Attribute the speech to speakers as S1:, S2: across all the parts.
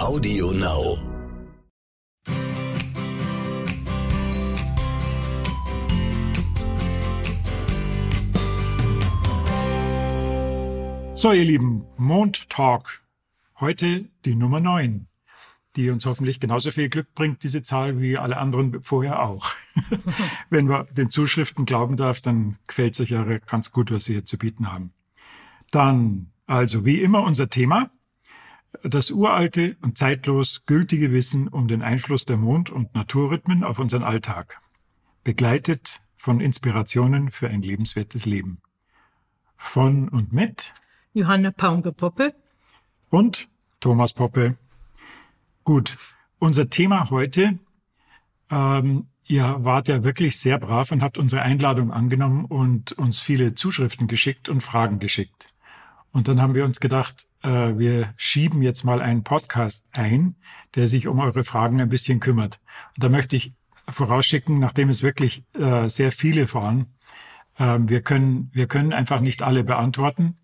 S1: Audio Now.
S2: So, ihr Lieben, Mond Talk. Heute die Nummer 9, die uns hoffentlich genauso viel Glück bringt, diese Zahl, wie alle anderen vorher auch. Wenn man den Zuschriften glauben darf, dann gefällt es euch ja ganz gut, was sie hier zu bieten haben. Dann, also wie immer unser Thema, das uralte und zeitlos gültige Wissen um den Einfluss der Mond- und Naturrhythmen auf unseren Alltag, begleitet von Inspirationen für ein lebenswertes Leben. Von und mit
S3: Johanna Paunger-Poppe
S2: und Thomas Poppe. Gut, unser Thema heute, ähm, ihr wart ja wirklich sehr brav und habt unsere Einladung angenommen und uns viele Zuschriften geschickt und Fragen geschickt. Und dann haben wir uns gedacht, äh, wir schieben jetzt mal einen Podcast ein, der sich um eure Fragen ein bisschen kümmert. Und da möchte ich vorausschicken, nachdem es wirklich äh, sehr viele waren, äh, wir können, wir können einfach nicht alle beantworten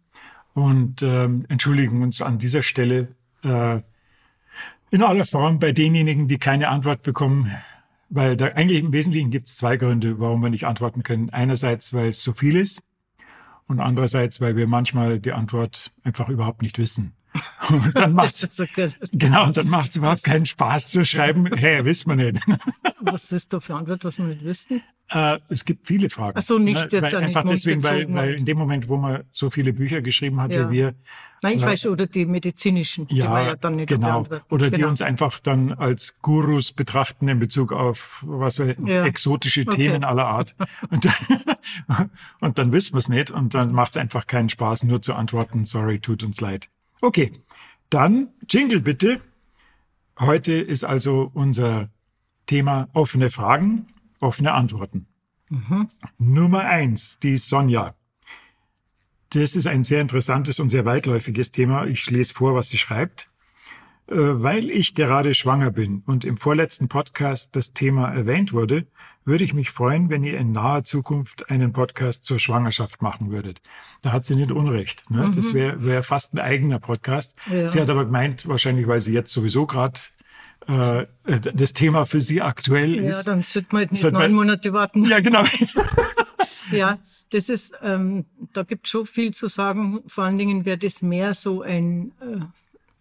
S2: und ähm, entschuldigen uns an dieser Stelle äh, in aller Form bei denjenigen, die keine Antwort bekommen, weil da eigentlich im Wesentlichen gibt es zwei Gründe, warum wir nicht antworten können. Einerseits, weil es so viel ist und andererseits, weil wir manchmal die Antwort einfach überhaupt nicht wissen. Und dann macht's,
S3: so
S2: genau, und dann macht es überhaupt keinen Spaß zu schreiben, hey, wissen wir nicht.
S3: Was willst du für Antwort, was wir nicht wüssten?
S2: Äh, es gibt viele Fragen.
S3: Ach so, nicht
S2: ne?
S3: jetzt
S2: weil, Einfach deswegen, weil, weil in dem Moment, wo man so viele Bücher geschrieben hat,
S3: Ja.
S2: wie wir,
S3: Nein, ich
S2: Ja.
S3: weiß oder die medizinischen, die wir ja dann nicht
S2: genau. Oder die
S3: genau.
S2: uns einfach dann als Gurus betrachten in Bezug auf was wir
S3: Ja.
S2: exotische
S3: Okay.
S2: Themen aller Art. Und, dann- und dann wissen wir es nicht und dann macht es einfach keinen Spaß, nur zu antworten, sorry, tut uns leid. Okay, dann Jingle bitte. Heute ist also unser Thema offene Fragen, offene Antworten. Nummer eins, die Sonja. Das ist ein sehr interessantes und sehr weitläufiges Thema. Ich lese vor, was sie schreibt. Äh, Weil ich gerade schwanger bin und im vorletzten Podcast das Thema erwähnt wurde, würde ich mich freuen, wenn ihr in naher Zukunft einen Podcast zur Schwangerschaft machen würdet. Da hat sie nicht Unrecht. Ne? Das wäre wär fast ein eigener Podcast.
S3: Ja.
S2: Sie hat aber gemeint, wahrscheinlich, weil sie jetzt sowieso gerade äh, das Thema für sie aktuell
S3: Ja,
S2: ist.
S3: dann sollte man halt nicht neun Monate warten.
S2: Ja, genau.
S3: Ja, das ist, ähm, da gibt schon viel zu sagen. Vor allen Dingen wäre das mehr so ein äh,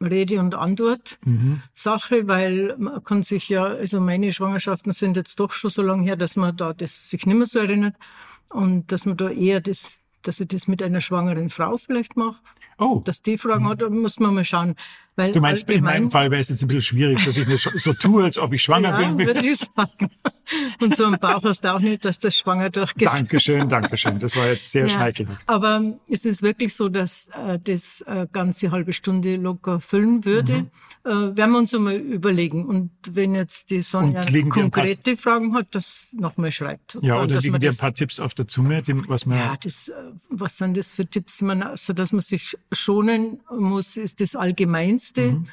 S3: Rede- und Antwort-Sache, weil man kann sich ja, also meine Schwangerschaften sind jetzt doch schon so lange her, dass man da das sich nicht mehr so erinnert und dass man da eher das, dass ich das mit einer schwangeren Frau vielleicht mache.
S2: Oh,
S3: Dass die Fragen hat, da muss man mal schauen. Weil
S2: du meinst, in
S3: allgemein-
S2: meinem Fall wäre es jetzt ein bisschen schwierig, dass ich so- so tue, als ob ich schwanger
S3: ja,
S2: bin.
S3: würde ich sagen. Und so einen Bauch hast du auch nicht, dass das schwanger durchgeht.
S2: Dankeschön, Dankeschön. Das war jetzt sehr
S3: Ja,
S2: schmeichelhaft.
S3: aber es ist wirklich so, dass äh, das äh, ganze halbe Stunde locker füllen würde. Äh, werden wir uns einmal überlegen. Und wenn jetzt die Sonja
S2: ein
S3: konkrete Fragen hat, das nochmal schreibt.
S2: Ja, oder liegen dir ein paar Tipps auf der Zunge, die, was man...
S3: ja, das, äh, was sind das für Tipps? Man, also, dass man sich schonen muss, ist das Allgemeinste.
S2: Mhm.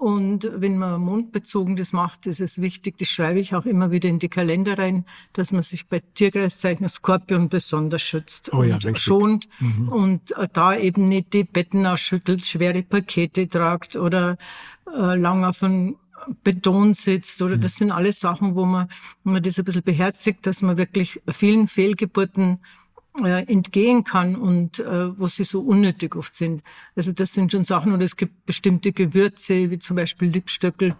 S3: Und wenn man mondbezogen das macht, ist es wichtig, das schreibe ich auch immer wieder in die Kalender rein, dass man sich bei Tierkreiszeichen Skorpion besonders schützt
S2: Oh ja,
S3: und schont und äh, da eben nicht die Betten ausschüttelt, schwere Pakete tragt oder äh, lang auf einem Beton sitzt oder das sind alles Sachen, wo man, wenn man das ein bisschen beherzigt, dass man wirklich vielen Fehlgeburten äh, entgehen kann und äh, wo sie so unnötig oft sind. Also das sind schon Sachen, oder es gibt bestimmte Gewürze, wie zum Beispiel Lipstöckel,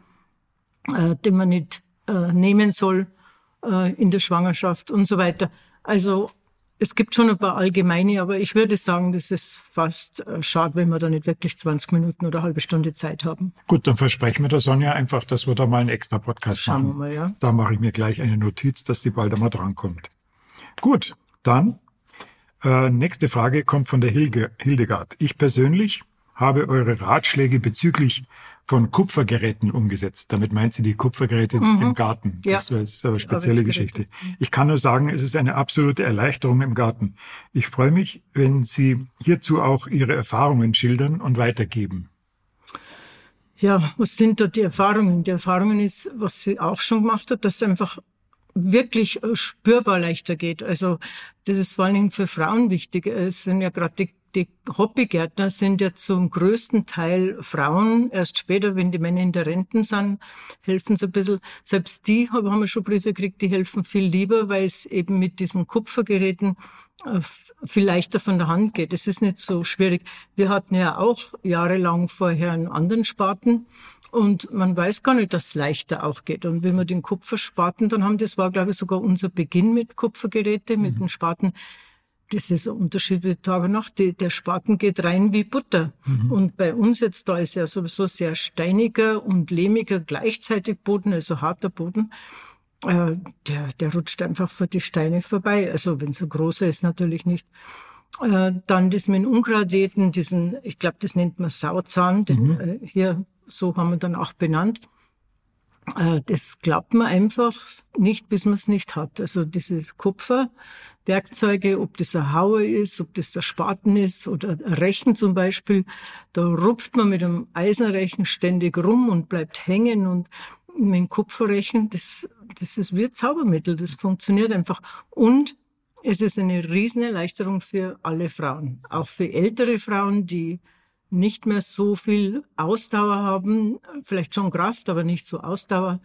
S3: äh, die man nicht äh, nehmen soll äh, in der Schwangerschaft und so weiter. Also es gibt schon ein paar allgemeine, aber ich würde sagen, das ist fast äh, schade, wenn wir da nicht wirklich 20 Minuten oder eine halbe Stunde Zeit haben.
S2: Gut, dann versprechen wir der Sonja einfach, dass wir da mal einen extra Podcast
S3: Schauen wir
S2: machen.
S3: mal, ja.
S2: Da mache ich mir gleich eine Notiz, dass die bald einmal drankommt. Gut, dann äh, nächste Frage kommt von der Hilge, Hildegard. Ich persönlich habe eure Ratschläge bezüglich von Kupfergeräten umgesetzt. Damit meint sie die Kupfergeräte im Garten.
S3: Mhm. Ja.
S2: Das ist eine spezielle. Geschichte. Ich kann nur sagen, es ist eine absolute Erleichterung im Garten. Ich freue mich, wenn Sie hierzu auch Ihre Erfahrungen schildern und weitergeben.
S3: Ja, was sind da die Erfahrungen? Die Erfahrungen ist, was sie auch schon gemacht hat, dass es einfach wirklich äh, spürbar leichter geht. Also das ist vor allen Dingen für Frauen wichtig. Es sind ja gerade die die Hobbygärtner sind ja zum größten Teil Frauen. Erst später, wenn die Männer in der Renten sind, helfen sie ein bisschen. Selbst die haben wir schon Briefe gekriegt, die helfen viel lieber, weil es eben mit diesen Kupfergeräten äh, viel leichter von der Hand geht. Es ist nicht so schwierig. Wir hatten ja auch jahrelang vorher einen anderen Spaten. Und man weiß gar nicht, dass es leichter auch geht. Und wenn wir den Kupferspaten dann haben, das war, glaube ich, sogar unser Beginn mit Kupfergeräte, mit mhm. den Spaten, das ist ein Unterschied wie Tag und Nacht. Die, der Spaten geht rein wie Butter. Mhm. Und bei uns jetzt, da ist ja sowieso sehr steiniger und lehmiger gleichzeitig Boden, also harter Boden. Äh, der, der rutscht einfach vor die Steine vorbei. Also wenn es ein großer ist, natürlich nicht. Äh, dann das mit Ungradeten, diesen, ich glaube, das nennt man Sauzahn, den, mhm. äh, hier, so haben wir dann auch benannt. Äh, das glaubt man einfach nicht, bis man es nicht hat. Also diese Kupferwerkzeuge, ob das ein Hauer ist, ob das der Spaten ist oder ein Rechen zum Beispiel, da rupft man mit einem Eisenrechen ständig rum und bleibt hängen und mit dem Kupferrechen, das, das ist wie ein Zaubermittel, das funktioniert einfach. Und es ist eine Riesenerleichterung für alle Frauen, auch für ältere Frauen, die nicht mehr so viel Ausdauer haben, vielleicht schon Kraft, aber nicht so Ausdauer.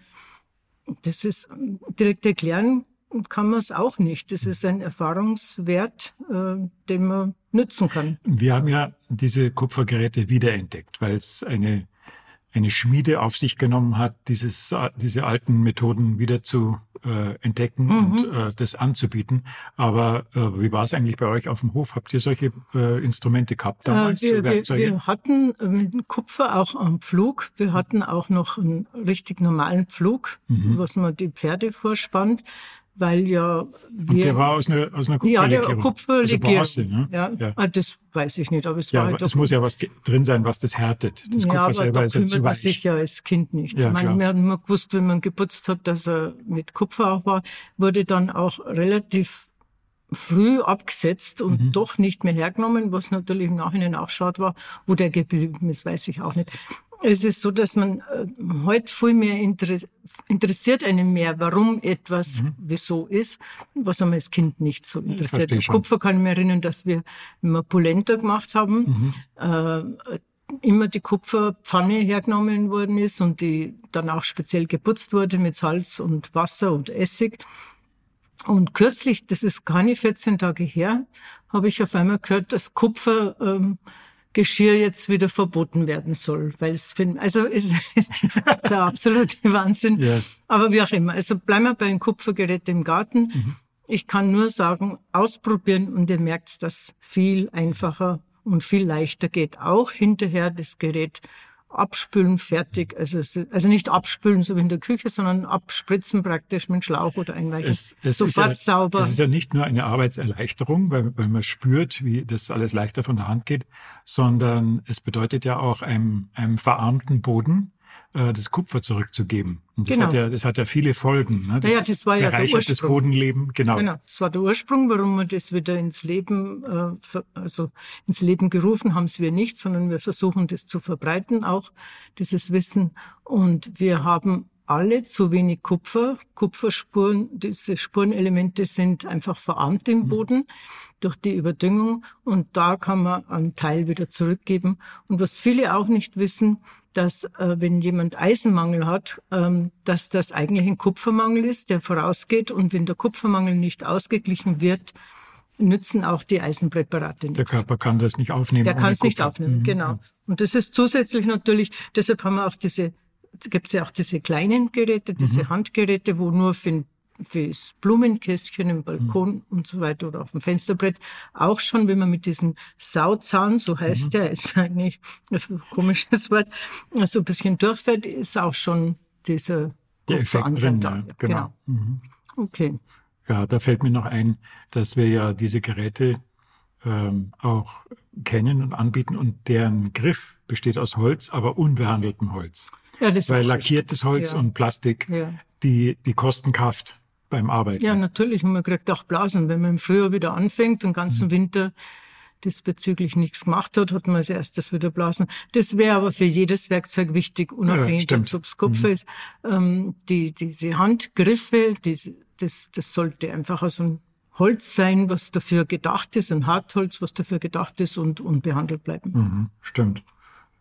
S3: Das ist direkt erklären kann man es auch nicht. Das ist ein Erfahrungswert, äh, den man nützen kann.
S2: Wir haben ja diese Kupfergeräte wiederentdeckt, weil es eine eine Schmiede auf sich genommen hat, dieses, diese alten Methoden wieder zu äh, entdecken mhm. und äh, das anzubieten. Aber äh, wie war es eigentlich bei euch auf dem Hof? Habt ihr solche äh, Instrumente gehabt damals?
S3: Äh, wir, Werkzeuge? Wir, wir hatten äh, mit Kupfer auch einen Pflug. Wir hatten auch noch einen richtig normalen Pflug, mhm. was man die Pferde vorspannt weil ja
S2: wir... Und der war aus einer, aus einer
S3: Kupferlegierung? Ja, der Kupferlegierung.
S2: Also ne?
S3: ja, ja. Ah, das weiß ich nicht, aber es
S2: ja,
S3: war halt...
S2: Es muss ja was drin sein, was das härtet. Das Kupfer
S3: ja, aber
S2: selber
S3: da
S2: ist ja zu weich.
S3: sich ja als Kind nicht.
S2: Ja,
S3: meine, wir haben immer gewusst, wenn man geputzt hat, dass er mit Kupfer auch war, wurde dann auch relativ früh abgesetzt und mhm. doch nicht mehr hergenommen, was natürlich im Nachhinein auch schade war. Wo der geblieben ist, weiß ich auch nicht. Es ist so, dass man äh, heute viel mehr interess interessiert einen mehr, warum etwas mhm. wieso ist, was einem als Kind nicht so interessiert. Kupfer kann ich mir erinnern, dass wir, wenn wir Polenta gemacht haben, mhm. äh, immer die Kupferpfanne hergenommen worden ist und die dann auch speziell geputzt wurde mit Salz und Wasser und Essig. Und kürzlich, das ist keine 14 Tage her, habe ich auf einmal gehört, dass Kupfer ähm, Geschirr jetzt wieder verboten werden soll, weil es find, also es ist der absolute Wahnsinn. Ja. Aber wie auch immer. Also bleiben wir bei den Kupfergeräten im Garten. Mhm. Ich kann nur sagen, ausprobieren und ihr merkt, dass viel einfacher und viel leichter geht. Auch hinterher das Gerät abspülen, fertig. Also, also nicht abspülen, so wie in der Küche, sondern abspritzen praktisch mit Schlauch oder einweichen. Es,
S2: es Sofort ja, sauber. Es ist ja nicht nur eine Arbeitserleichterung, weil, weil man spürt, wie das alles leichter von der Hand geht, sondern es bedeutet ja auch einem, einem verarmten Boden äh, das Kupfer zurückzugeben. Und das, genau. hat ja, das hat ja viele Folgen. Ne?
S3: Das ja, das war ja der Ursprung.
S2: das Bodenleben, genau. Genau,
S3: das war der Ursprung, warum wir das wieder ins Leben, äh, also ins Leben gerufen haben es wir nicht, sondern wir versuchen das zu verbreiten, auch dieses Wissen. Und wir haben alle zu wenig Kupfer. Kupferspuren, diese Spurenelemente sind einfach verarmt im mhm. Boden durch die Überdüngung und da kann man einen Teil wieder zurückgeben. Und was viele auch nicht wissen, dass äh, wenn jemand Eisenmangel hat, ähm, dass das eigentlich ein Kupfermangel ist, der vorausgeht. Und wenn der Kupfermangel nicht ausgeglichen wird, nützen auch die Eisenpräparate
S2: nichts. Der Körper kann das nicht aufnehmen.
S3: Der kann es nicht aufnehmen, mhm. genau. Und das ist zusätzlich natürlich, deshalb haben wir auch diese, gibt es ja auch diese kleinen Geräte, diese mhm. Handgeräte, wo nur für fürs Blumenkästchen im Balkon mhm. und so weiter oder auf dem Fensterbrett auch schon, wenn man mit diesem Sauzahn, so heißt mhm. der, ist eigentlich ein komisches Wort, so ein bisschen durchfährt, ist auch schon dieser
S2: der Effekt drin, ja, genau. genau. Mhm. Okay. Ja, da fällt mir noch ein, dass wir ja diese Geräte ähm, auch kennen und anbieten und deren Griff besteht aus Holz, aber unbehandeltem Holz. Ja, das Weil lackiertes Holz ja. und Plastik ja. die, die Kostenkraft beim Arbeiten.
S3: Ja, natürlich. Und man kriegt auch Blasen. Wenn man im Frühjahr wieder anfängt, den ganzen mhm. Winter diesbezüglich nichts gemacht hat, hat man als erstes wieder Blasen. Das wäre aber für jedes Werkzeug wichtig, unabhängig, ja, ob es Kupfer mhm. ist. Ähm, die, diese Handgriffe, diese, das, das sollte einfach aus einem Holz sein, was dafür gedacht ist, ein Hartholz, was dafür gedacht ist und unbehandelt bleiben.
S2: Mhm, stimmt.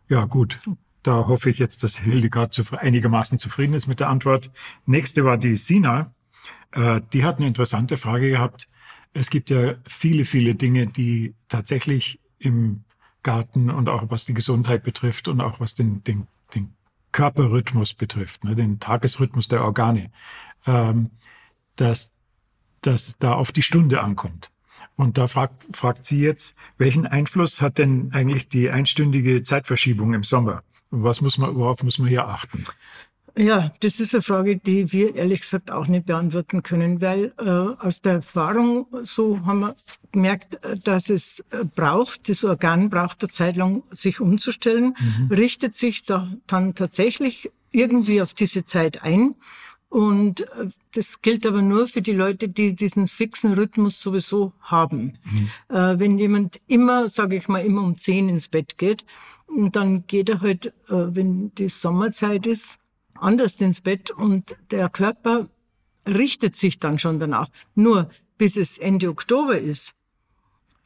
S2: Ja, gut. Da hoffe ich jetzt, dass Hildegard einigermaßen zufrieden ist mit der Antwort. Nächste war die Sina. Äh, die hat eine interessante Frage gehabt. Es gibt ja viele, viele Dinge, die tatsächlich im Garten und auch was die Gesundheit betrifft und auch was den, den, den Körperrhythmus betrifft, ne, den Tagesrhythmus der Organe, ähm, dass das da auf die Stunde ankommt. Und da fragt, fragt sie jetzt, welchen Einfluss hat denn eigentlich die einstündige Zeitverschiebung im Sommer? Was muss man, worauf muss man hier achten?
S3: Ja, das ist eine Frage, die wir ehrlich gesagt auch nicht beantworten können, weil äh, aus der Erfahrung so haben wir gemerkt, äh, dass es äh, braucht, das Organ braucht eine Zeit lang, sich umzustellen, mhm. richtet sich da dann tatsächlich irgendwie auf diese Zeit ein. Und äh, das gilt aber nur für die Leute, die diesen fixen Rhythmus sowieso haben. Mhm. Äh, wenn jemand immer, sage ich mal, immer um zehn ins Bett geht, dann geht er halt, äh, wenn die Sommerzeit ist, anders ins Bett und der Körper richtet sich dann schon danach. Nur bis es Ende Oktober ist,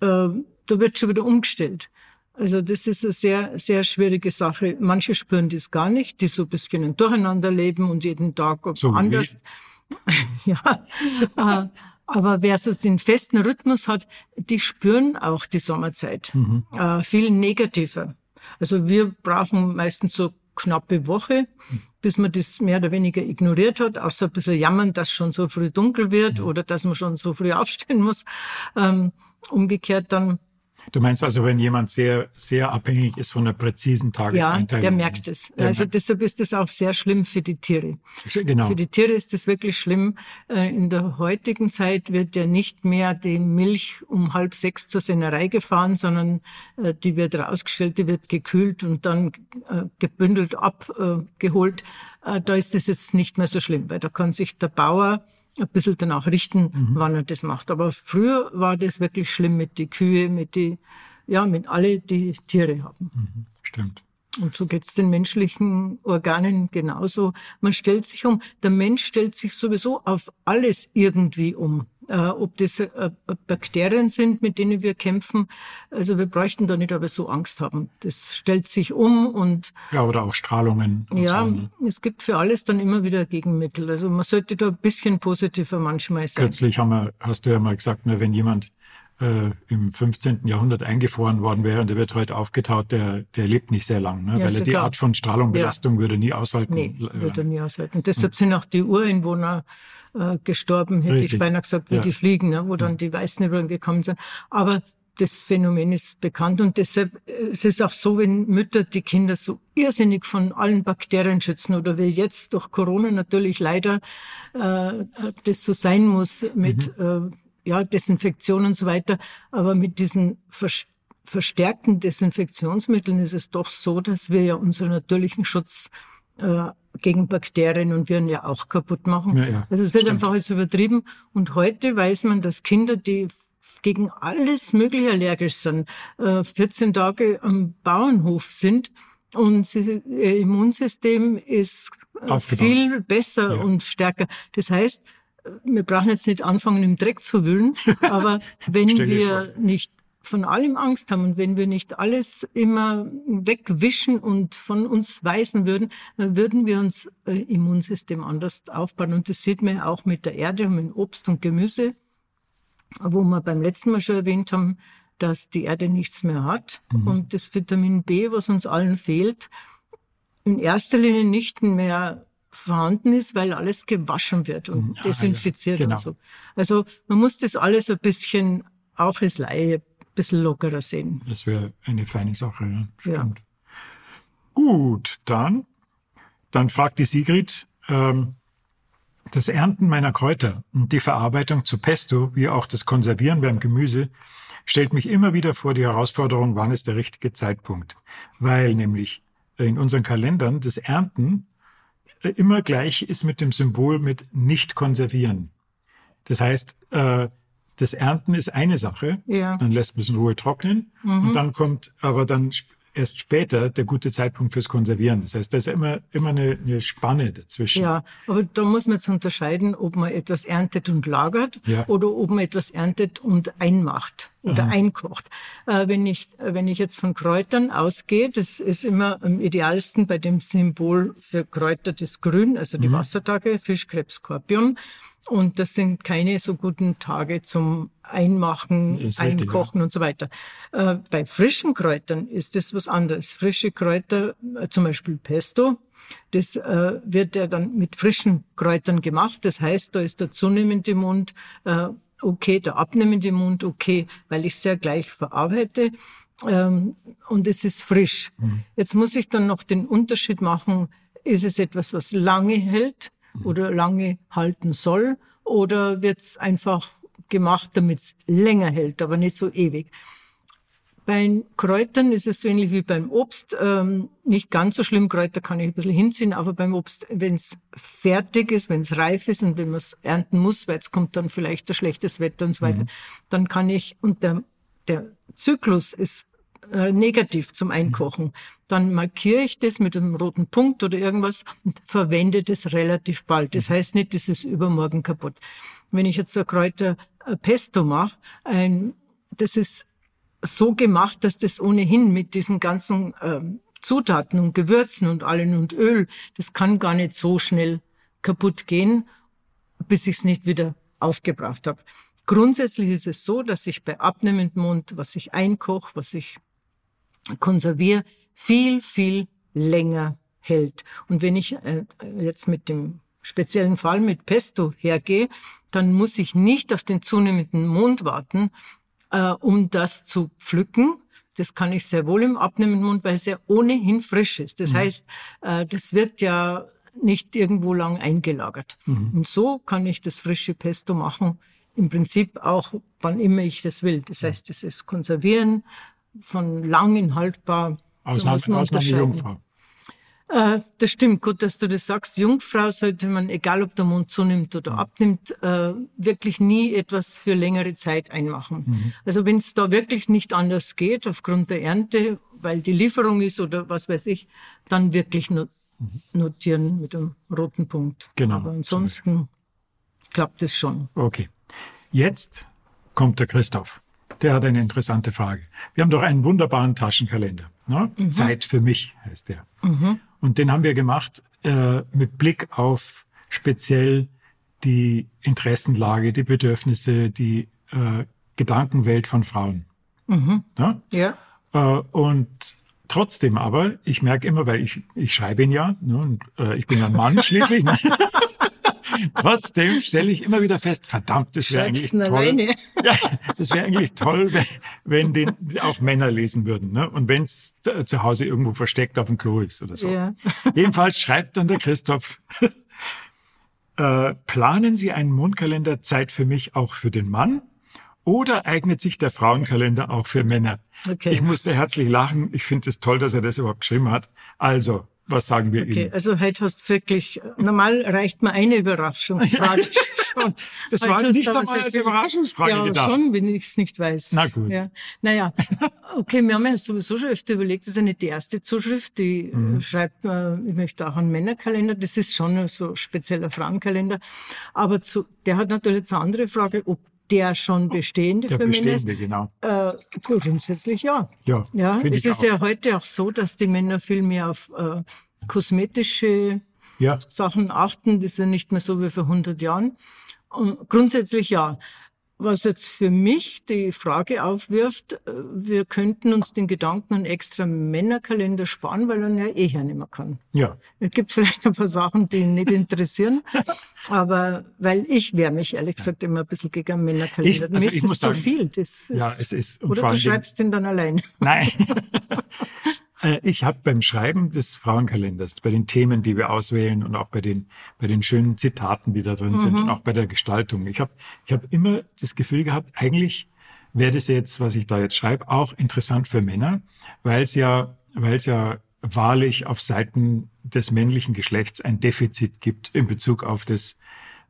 S3: äh, da wird schon wieder umgestellt. Also das ist eine sehr, sehr schwierige Sache. Manche spüren das gar nicht, die so ein bisschen durcheinander leben und jeden Tag so anders. ja, äh, aber wer so den festen Rhythmus hat, die spüren auch die Sommerzeit mhm. äh, viel negativer. Also wir brauchen meistens so knappe Woche, bis man das mehr oder weniger ignoriert hat, außer ein bisschen jammern, dass schon so früh dunkel wird mhm. oder dass man schon so früh aufstehen muss. Ähm, umgekehrt dann
S2: Du meinst also, wenn jemand sehr, sehr abhängig ist von einer präzisen Tageseinteilung?
S3: Ja, der merkt es. Der also merkt. deshalb ist das auch sehr schlimm für die Tiere.
S2: Genau.
S3: Für die Tiere ist das wirklich schlimm. Äh, in der heutigen Zeit wird ja nicht mehr die Milch um halb sechs zur Sennerei gefahren, sondern äh, die wird rausgestellt, die wird gekühlt und dann äh, gebündelt abgeholt. Da ist das jetzt nicht mehr so schlimm, weil da kann sich der Bauer ein bisschen danach richten, mhm. wann er das macht. Aber früher war das wirklich schlimm mit die Kühe, mit die, ja, mit alle, die Tiere haben.
S2: Mhm. Stimmt.
S3: Und so geht's den menschlichen Organen genauso. Man stellt sich um. Der Mensch stellt sich sowieso auf alles irgendwie um. Äh, ob das äh, Bakterien sind, mit denen wir kämpfen. Also wir bräuchten da nicht aber so Angst haben. Das stellt sich um und
S2: ja oder auch Strahlungen.
S3: ja, so. Ne? es gibt für alles dann immer wieder Gegenmittel. Also man sollte da ein bisschen positiver manchmal sein.
S2: Kürzlich haben wir, hast du ja mal gesagt, ne, wenn jemand äh, im 15. Jahrhundert eingefroren worden wäre und der wird heute aufgetaut, der, der lebt nicht sehr lang, ne? Ja, weil er die klar. Art von Strahlungbelastung ja. würde nie aushalten.
S3: Nee, würde er nie aushalten. Und deshalb sind auch die Ureinwohner äh, gestorben, hätte Richtig. ich beinahe gesagt, wie ja. die Fliegen, ne? wo dann die Weißen gekommen sind. Aber das Phänomen ist bekannt und deshalb äh, es ist auch so, wenn Mütter die Kinder so irrsinnig von allen Bakterien schützen oder wie jetzt durch Corona natürlich leider äh, das so sein muss mit mhm. äh, ja, Desinfektion und so weiter. Aber mit diesen verstärkten Desinfektionsmitteln ist es doch so, dass wir ja unseren natürlichen Schutz äh, gegen Bakterien und Viren ja auch kaputt machen. Ja, ja, also es wird stimmt. einfach alles übertrieben. Und heute weiß man, dass Kinder, die gegen alles Mögliche allergisch sind, äh, 14 Tage am Bauernhof sind und sie, ihr Immunsystem ist äh, viel besser ja. und stärker. Das heißt, wir brauchen jetzt nicht anfangen, im Dreck zu wühlen, aber wenn wir nicht von allem Angst haben und wenn wir nicht alles immer wegwischen und von uns weisen würden, dann würden wir uns äh, Immunsystem anders aufbauen. Und das sieht man ja auch mit der Erde und mit Obst und Gemüse, wo wir beim letzten Mal schon erwähnt haben, dass die Erde nichts mehr hat mhm. und das Vitamin B, was uns allen fehlt, in erster Linie nicht mehr vorhanden ist, weil alles gewaschen wird und ah, desinfiziert ja, genau. und so. Also man muss das alles ein bisschen auch als Laie ein bisschen lockerer sehen.
S2: Das wäre eine feine Sache, ja. Stimmt. Ja. Gut, dann, dann fragt die Sigrid, ähm, das Ernten meiner Kräuter und die Verarbeitung zu Pesto, wie auch das Konservieren beim Gemüse, stellt mich immer wieder vor die Herausforderung, wann ist der richtige Zeitpunkt. Weil nämlich in unseren Kalendern das Ernten immer gleich ist mit dem Symbol mit nicht konservieren. Das heißt, äh, das Ernten ist eine Sache, ja. dann lässt man es in Ruhe trocknen mhm. und dann kommt, aber dann erst später der gute Zeitpunkt fürs Konservieren. Das heißt, da ist immer, immer eine, eine Spanne dazwischen.
S3: Ja, aber da muss man jetzt unterscheiden, ob man etwas erntet und lagert
S2: Ja.
S3: oder ob man etwas erntet und einmacht oder einkocht. Äh, wenn, ich, wenn ich jetzt von Kräutern ausgehe, das ist immer am idealsten bei dem Symbol für Kräuter das Grün, also
S2: Mhm.
S3: die Wassertage, Fisch, Krebs, Skorpion. Und das sind keine so guten Tage zum Einmachen,
S2: Ist richtig,
S3: Einkochen und so weiter. Äh, bei frischen Kräutern ist das was anderes. Frische Kräuter, äh, zum Beispiel Pesto, das äh, wird ja dann mit frischen Kräutern gemacht. Das heißt, da ist der zunehmende Mund äh, okay, der abnehmende Mund okay, weil ich es ja gleich verarbeite. Ähm, und es ist frisch. Jetzt muss ich dann noch den Unterschied machen, ist es etwas, was lange hält oder lange halten soll oder wird es einfach gemacht, damit es länger hält, aber nicht so ewig. Bei Kräutern ist es so ähnlich wie beim Obst. Ähm, nicht ganz so schlimm, Kräuter kann ich ein bisschen hinziehen, aber beim Obst, wenn es fertig ist, wenn es reif ist und wenn man es ernten muss, weil es kommt dann vielleicht ein schlechtes Wetter und so weiter, dann kann ich, und der, der Zyklus ist äh, negativ zum Einkochen, dann markiere ich das mit einem roten Punkt oder irgendwas und verwende das relativ bald. Das heißt nicht, das ist übermorgen kaputt. Wenn ich jetzt ein Kräuter äh, Pesto mache, ein, das ist so gemacht, dass das ohnehin mit diesen ganzen ähm, Zutaten und Gewürzen und allen und Öl, das kann gar nicht so schnell kaputt gehen, bis ich es nicht wieder aufgebracht habe. Grundsätzlich ist es so, dass ich bei abnehmendem Mund, was ich einkoche, was ich konserviere, viel, viel länger hält. Und wenn ich äh, jetzt mit dem speziellen Fall mit Pesto hergehe, dann muss ich nicht auf den zunehmenden Mond warten, äh, um das zu pflücken. Das kann ich sehr wohl im abnehmenden Mund, weil es ja ohnehin frisch ist. Das heißt, äh, das wird ja nicht irgendwo lang eingelagert. Und so kann ich das frische Pesto machen, im Prinzip auch, wann immer ich das will. Das heißt, es ist Konservieren von langen haltbar.
S2: Ausnahme, Ausnahme. Jungfrau.
S3: Äh, das stimmt, gut, dass du das sagst. Jungfrau sollte man, egal ob der Mund zunimmt oder abnimmt, äh, wirklich nie etwas für längere Zeit einmachen. Also wenn es da wirklich nicht anders geht, aufgrund der Ernte, weil die Lieferung ist oder was weiß ich, dann wirklich no notieren mit einem roten Punkt.
S2: Genau.
S3: Aber ansonsten klappt es schon.
S2: Okay. Jetzt kommt der Christoph. Der hat eine interessante Frage. Wir haben doch einen wunderbaren Taschenkalender. Ne? Zeit für mich heißt der. Und den haben wir gemacht äh, mit Blick auf speziell die Interessenlage, die Bedürfnisse, die äh, Gedankenwelt von Frauen. Ne?
S3: Ja.
S2: Äh, und trotzdem aber, ich merke immer, weil ich, ich schreibe ihn ja, ne, und äh, ich bin ja ein Mann schließlich. Ne? Trotzdem stelle ich immer wieder fest, verdammt, das wäre eigentlich toll. Ja, das wäre eigentlich toll, wenn, wenn den auch Männer lesen würden. Ne? Und wenn es zu Hause irgendwo versteckt auf dem Klo ist oder so.
S3: Ja.
S2: Jedenfalls schreibt dann der Christoph, äh, planen Sie einen Mondkalender Zeit für mich auch für den Mann? Oder eignet sich der Frauenkalender auch für Männer?
S3: Okay.
S2: Ich musste herzlich lachen. Ich finde es toll, dass er das überhaupt geschrieben hat. Also, was sagen wir
S3: Okay,
S2: ihm?
S3: also heute hast du wirklich, normal reicht mir eine Überraschungsfrage.
S2: Das
S3: Heute
S2: war nicht einmal als Überraschungsfrage
S3: ja,
S2: gedacht.
S3: schon, wenn ich es nicht weiß.
S2: Na gut.
S3: Ja. Naja, okay, wir haben ja sowieso schon öfter überlegt, das ist ja nicht die erste Zuschrift, die
S2: Mhm.
S3: äh, schreibt, äh, ich möchte auch einen Männerkalender, das ist schon so ein spezieller Frauenkalender. Aber zu, der hat natürlich jetzt eine andere Frage, ob der schon bestehende
S2: Der
S3: für Männer ist.
S2: bestehende, genau.
S3: Äh, grundsätzlich ja.
S2: Ja,
S3: Ja, es ist
S2: auch.
S3: ja heute auch so, dass die Männer viel mehr auf äh, kosmetische
S2: Ja,
S3: Sachen achten. Das ist ja nicht mehr so wie vor 100 Jahren. Und grundsätzlich ja. Was jetzt für mich die Frage aufwirft, äh, wir könnten uns den Gedanken einen extra Männerkalender sparen, weil ihn ja eh hernehmen kann.
S2: ja.
S3: Es gibt vielleicht ein paar Sachen, die ihn nicht interessieren, aber weil ich wehre mich ehrlich gesagt immer ein bisschen gegen einen Männerkalender.
S2: Ich- also
S3: Mir ist
S2: ich
S3: das zu
S2: sagen,
S3: viel. Das
S2: Ja, es ist-
S3: oder du schreibst den dann allein.
S2: Nein. Äh, Ich habe beim Schreiben des Frauenkalenders, bei den Themen, die wir auswählen und auch bei den, bei den schönen Zitaten, die da drin sind und auch bei der Gestaltung, ich habe ich hab immer das Gefühl gehabt, eigentlich wäre das jetzt, was ich da jetzt schreibe, auch interessant für Männer, weil es ja, weil es ja wahrlich auf Seiten des männlichen Geschlechts ein Defizit gibt in Bezug auf das,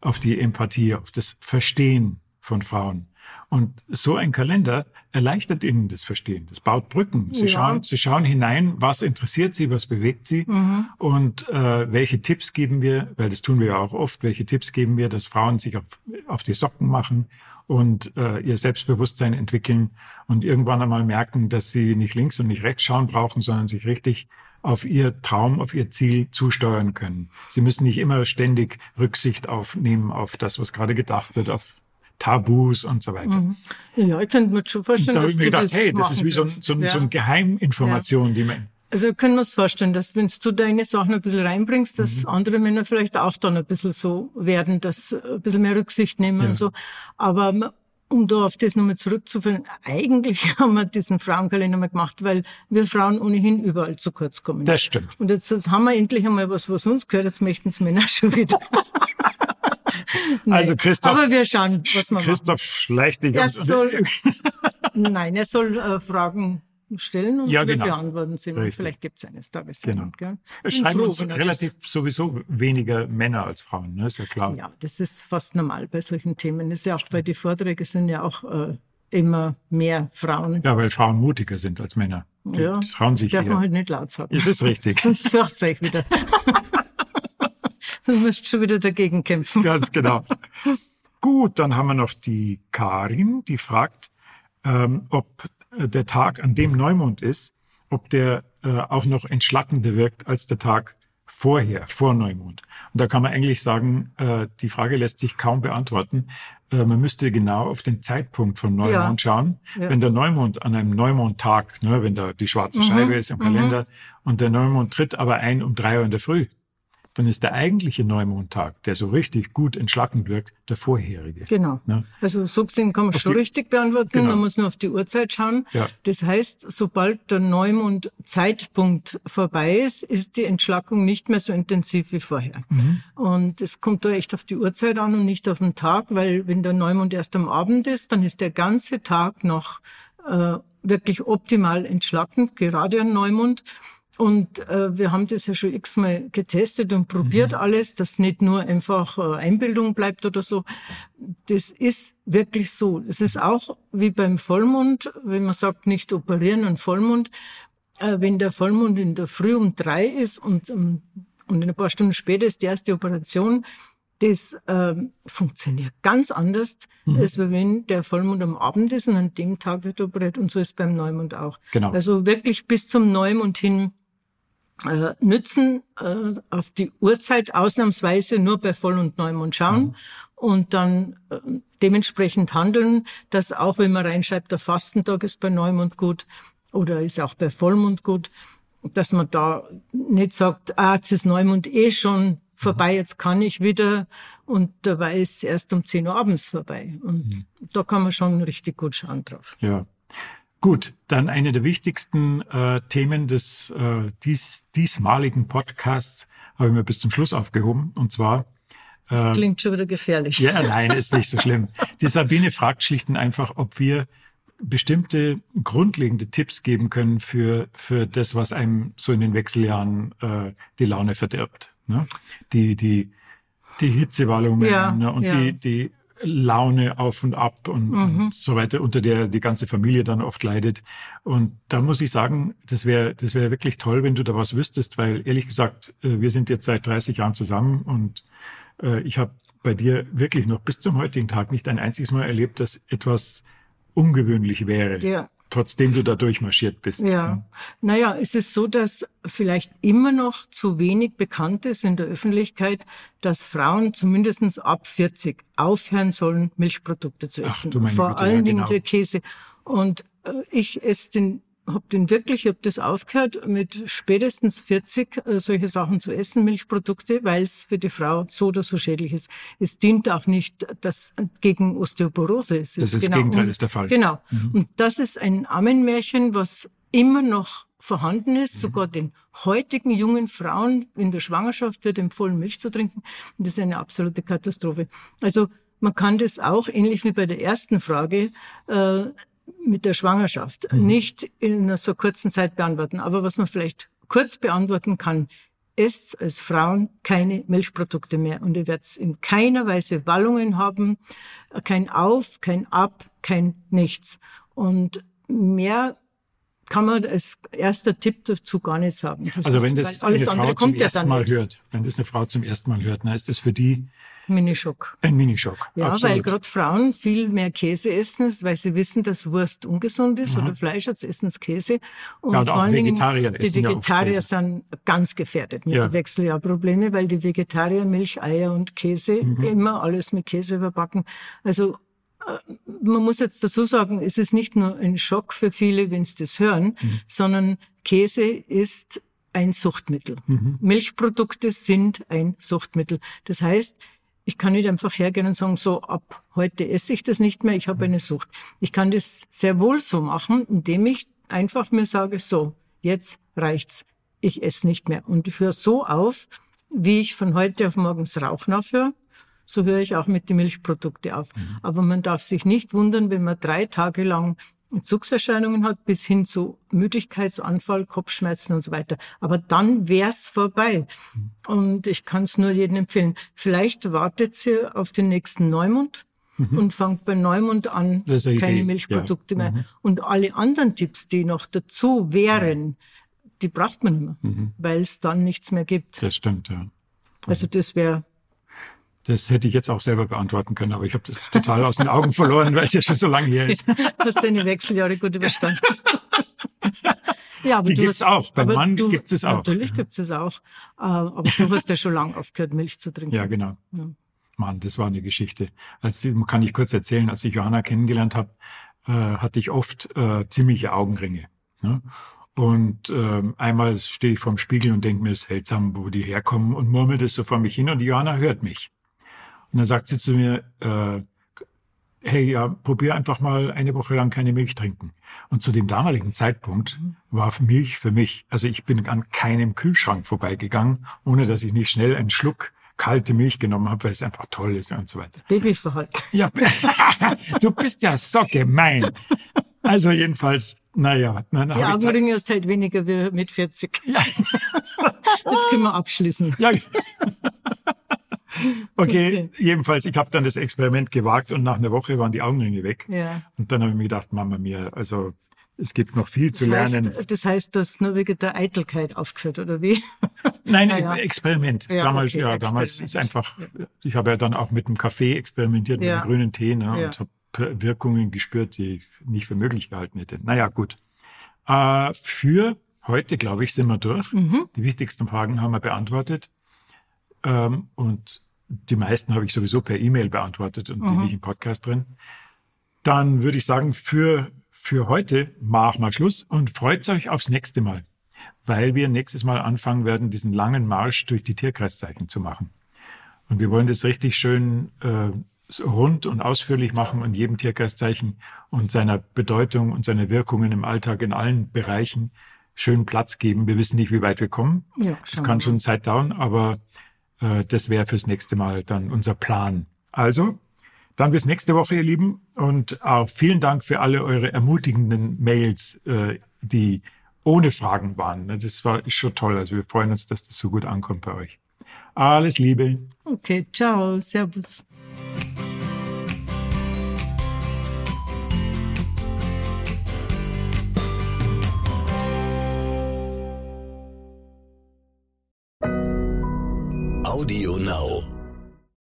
S2: auf die Empathie, auf das Verstehen von Frauen. Und so ein Kalender erleichtert ihnen das Verstehen. Das baut Brücken. Sie, ja. schauen, sie schauen hinein, was interessiert sie, was bewegt sie mhm. und äh, welche Tipps geben wir, weil das tun wir ja auch oft, welche Tipps geben wir, dass Frauen sich auf, auf die Socken machen und äh, ihr Selbstbewusstsein entwickeln und irgendwann einmal merken, dass sie nicht links und nicht rechts schauen brauchen, sondern sich richtig auf ihr Traum, auf ihr Ziel zusteuern können. Sie müssen nicht immer ständig Rücksicht aufnehmen auf das, was gerade gedacht wird, auf Tabus und so weiter. Mhm.
S3: Ja, ich könnte mir schon vorstellen, da
S2: dass ich mir gedacht, das hey, das ist wie so, ein, so, ja. so eine Geheiminformation, ja. die man
S3: also wir können uns vorstellen, dass wenn du deine Sachen ein bisschen reinbringst, dass mhm. andere Männer vielleicht auch dann ein bisschen so werden, dass ein bisschen mehr Rücksicht nehmen ja. und so. Aber um da auf das nochmal zurückzuführen, eigentlich haben wir diesen Frauenkalender mal gemacht, weil wir Frauen ohnehin überall zu kurz kommen.
S2: Das stimmt.
S3: Und jetzt haben wir endlich einmal was, was uns gehört, jetzt möchten es Männer schon wieder.
S2: Nee. Also Christoph.
S3: Aber wir schauen, was wir
S2: Christoph machen. schleicht dich
S3: er soll, Nein, er soll äh, Fragen stellen und
S2: ja, genau.
S3: wir beantworten sie. Richtig. Vielleicht gibt es eines Tages.
S2: Genau. Gell? Es schreiben uns relativ sowieso weniger Männer als Frauen, ne? ist ja klar.
S3: Ja, das ist fast normal bei solchen Themen. Das ist ja auch bei den Vorträgen sind ja auch äh, immer mehr Frauen.
S2: Ja, weil Frauen mutiger sind als Männer.
S3: Die ja, trauen sich das darf eher. man halt nicht laut sagen.
S2: Ist es richtig?
S3: Sonst fürcht euch wieder. Du musst schon wieder dagegen kämpfen.
S2: Ganz genau. Gut, dann haben wir noch die Karin, die fragt, ähm, ob äh, der Tag, an dem Neumond ist, ob der äh, auch noch entschlackender wirkt als der Tag vorher, vor Neumond. Und da kann man eigentlich sagen, äh, die Frage lässt sich kaum beantworten. Äh, man müsste genau auf den Zeitpunkt von Neumond ja. schauen. Ja. Wenn der Neumond an einem Neumondtag, ne, wenn da die schwarze mhm. Scheibe ist im mhm. Kalender, und der Neumond tritt aber ein um drei Uhr in der Früh, dann ist der eigentliche Neumondtag, der so richtig gut entschlackend wirkt, der vorherige.
S3: Genau. Ja? Also so gesehen kann man auf schon die, richtig beantworten. Genau. Man muss nur auf die Uhrzeit schauen. Ja. Das heißt, sobald der Neumond-Zeitpunkt vorbei ist, ist die Entschlackung nicht mehr so intensiv wie vorher. Mhm. Und es kommt da echt auf die Uhrzeit an und nicht auf den Tag, weil wenn der Neumond erst am Abend ist, dann ist der ganze Tag noch äh, wirklich optimal entschlackend, gerade an Neumond. Und äh, wir haben das ja schon x-mal getestet und probiert mhm. alles, dass nicht nur einfach äh, Einbildung bleibt oder so. Das ist wirklich so. Es ist auch wie beim Vollmond, wenn man sagt, nicht operieren an Vollmond. Äh, wenn der Vollmond in der Früh um drei ist und, um, und ein paar Stunden später ist die erste Operation, das äh, funktioniert ganz anders, mhm. als wenn der Vollmond am Abend ist und an dem Tag wird operiert. Und so ist beim Neumond auch.
S2: Genau.
S3: Also wirklich bis zum Neumond hin äh, nützen, äh, auf die Uhrzeit ausnahmsweise nur bei Voll- und Neumond schauen mhm. und dann äh, dementsprechend handeln, dass auch wenn man reinschreibt, der Fastentag ist bei Neumond gut oder ist auch bei Vollmond gut, dass man da nicht sagt, ah, jetzt ist Neumond eh schon vorbei, jetzt kann ich wieder und dabei ist es erst um 10 Uhr abends vorbei. Und mhm. da kann man schon richtig gut schauen drauf.
S2: Ja. Gut, dann eine der wichtigsten äh, Themen des äh, dies, diesmaligen Podcasts habe ich mir bis zum Schluss aufgehoben. Und zwar.
S3: Äh, das klingt schon wieder gefährlich.
S2: Ja, nein, ist nicht so schlimm. Die Sabine fragt schlicht und einfach, ob wir bestimmte grundlegende Tipps geben können für, für das, was einem so in den Wechseljahren äh, die Laune verdirbt. Ne? Die, die, die Hitzewallungen ja, ne? und ja. die, die Laune auf und ab und, mhm. und, so weiter, unter der die ganze Familie dann oft leidet. Und da muss ich sagen, das wäre das wäre wirklich toll, wenn du da was wüsstest, weil ehrlich gesagt, äh, wir sind jetzt seit 30 Jahren zusammen und äh, ich habe bei dir wirklich noch bis zum heutigen Tag nicht ein einziges Mal erlebt, dass etwas ungewöhnlich wäre. Ja trotzdem du da durchmarschiert bist.
S3: Ja. Naja, es ist so, dass vielleicht immer noch zu wenig bekannt ist in der Öffentlichkeit, dass Frauen zumindest ab 40 aufhören sollen, Milchprodukte zu essen. Ach, Vor Güte, allen ja, Dingen genau. der Käse. Und äh, ich esse den habe den wirklich, ich habe das aufgehört, mit spätestens 40 äh, solche Sachen zu essen, Milchprodukte, weil es für die Frau so oder so schädlich ist. Es dient auch nicht das gegen Osteoporose.
S2: Es das ist genau, Gegenteil und, ist der Fall.
S3: Genau. Mhm. Und das ist ein Ammenmärchen, was immer noch vorhanden ist, mhm. sogar den heutigen jungen Frauen in der Schwangerschaft wird empfohlen, Milch zu trinken. Und das ist eine absolute Katastrophe. Also man kann das auch, ähnlich wie bei der ersten Frage, äh, mit der Schwangerschaft mhm. nicht in einer so kurzen Zeit beantworten. Aber was man vielleicht kurz beantworten kann, esst als Frauen keine Milchprodukte mehr und ihr werdet in keiner Weise Wallungen haben, kein Auf, kein Ab, kein Nichts. Und mehr kann man als erster Tipp dazu gar nicht sagen.
S2: Das also wenn das alles eine Frau zum ersten Mal nicht. hört, wenn das eine Frau zum ersten Mal hört, dann ist das für die
S3: Minischock.
S2: Ein Minischock.
S3: Ja, absolut. weil gerade Frauen viel mehr Käse essen, weil sie wissen, dass Wurst ungesund ist mhm. oder Fleisch, als essen sie Käse.
S2: Und ja, und vor allen Dingen die
S3: Vegetarier ja sind ganz gefährdet mit ja. Wechseljahrprobleme, weil die Vegetarier Milch, Eier und Käse mhm. immer alles mit Käse überbacken. Also äh, man muss jetzt dazu sagen, es ist nicht nur ein Schock für viele, wenn sie das hören, mhm. sondern Käse ist ein Suchtmittel. Mhm. Milchprodukte sind ein Suchtmittel. Das heißt, ich kann nicht einfach hergehen und sagen, so ab heute esse ich das nicht mehr, ich habe eine Sucht. Ich kann das sehr wohl so machen, indem ich einfach mir sage, so, jetzt reicht's, ich esse nicht mehr. Und ich höre so auf, wie ich von heute auf morgens Rauchen aufhöre, so höre ich auch mit den Milchprodukten auf. Mhm. Aber man darf sich nicht wundern, wenn man drei Tage lang Entzugserscheinungen hat, bis hin zu Müdigkeitsanfall, Kopfschmerzen und so weiter. Aber dann wär's vorbei. Und ich kann es nur jedem empfehlen. Vielleicht wartet ihr auf den nächsten Neumond mhm. und fangt bei Neumond an, keine Idee. Milchprodukte ja. mehr. Mhm. Und alle anderen Tipps, die noch dazu wären, die braucht man immer, mhm. weil es dann nichts mehr gibt.
S2: Das stimmt, ja.
S3: Also das wäre
S2: das hätte ich jetzt auch selber beantworten können, aber ich habe das total aus den Augen verloren, weil es ja schon so lange her ist.
S3: Hast deine Wechseljahre gut überstanden.
S2: ja, aber Die gibt es auch. Beim Mann gibt es auch.
S3: Natürlich gibt es auch. Äh, aber du hast ja schon lange aufgehört, Milch zu trinken.
S2: Ja, genau. Ja. Mann, das war eine Geschichte. Also, kann ich kurz erzählen, als ich Johanna kennengelernt habe, äh, hatte ich oft äh, ziemliche Augenringe. Ne? Und ähm, einmal stehe ich vorm Spiegel und denke mir, es ist seltsam, wo die herkommen und murmel das so vor mich hin und die Johanna hört mich. Und dann sagt sie zu mir, äh, hey, ja, probier einfach mal eine Woche lang keine Milch trinken. Und zu dem damaligen Zeitpunkt war Milch für mich, also ich bin an keinem Kühlschrank vorbeigegangen, ohne dass ich nicht schnell einen Schluck kalte Milch genommen habe, weil es einfach toll ist und so weiter.
S3: Babyverhalten.
S2: Ja, du bist ja so gemein. Also jedenfalls, naja.
S3: Die Augenringe ist halt weniger wie mit 40. Ja. Jetzt können wir abschließen. Ja.
S2: Okay, jedenfalls, ich habe dann das Experiment gewagt und nach einer Woche waren die Augenringe weg. Ja. Und dann habe ich mir gedacht, Mama mir, also es gibt noch viel
S3: das
S2: zu
S3: heißt,
S2: lernen.
S3: Das heißt, dass nur wegen der Eitelkeit aufgeführt, oder wie?
S2: Nein, ja. Experiment. Ja, damals, okay, ja, Experiment. damals ist einfach, ich habe ja dann auch mit dem Kaffee experimentiert, mit dem grünen Tee, ne, und habe Wirkungen gespürt, die ich nicht für möglich gehalten hätte. Naja, gut. Äh, für heute, glaube ich, sind wir durch. Mhm. Die wichtigsten Fragen haben wir beantwortet. Ähm, und die meisten habe ich sowieso per E-Mail beantwortet und mhm. die nicht im Podcast drin. Dann würde ich sagen, für, für heute machen wir Schluss und freut euch aufs nächste Mal, weil wir nächstes Mal anfangen werden, diesen langen Marsch durch die Tierkreiszeichen zu machen. Und wir wollen das richtig schön äh, rund und ausführlich machen und jedem Tierkreiszeichen und seiner Bedeutung und seiner Wirkungen im Alltag in allen Bereichen schön Platz geben. Wir wissen nicht, wie weit wir kommen. Ja, das kann schon Zeit dauern, aber äh, das wäre fürs nächste Mal dann unser Plan. Also, dann bis nächste Woche, ihr Lieben. Und auch vielen Dank für alle eure ermutigenden Mails, äh, die ohne Fragen waren. Das war schon toll. Also wir freuen uns, dass das so gut ankommt bei euch. Alles Liebe.
S3: Okay, ciao, servus.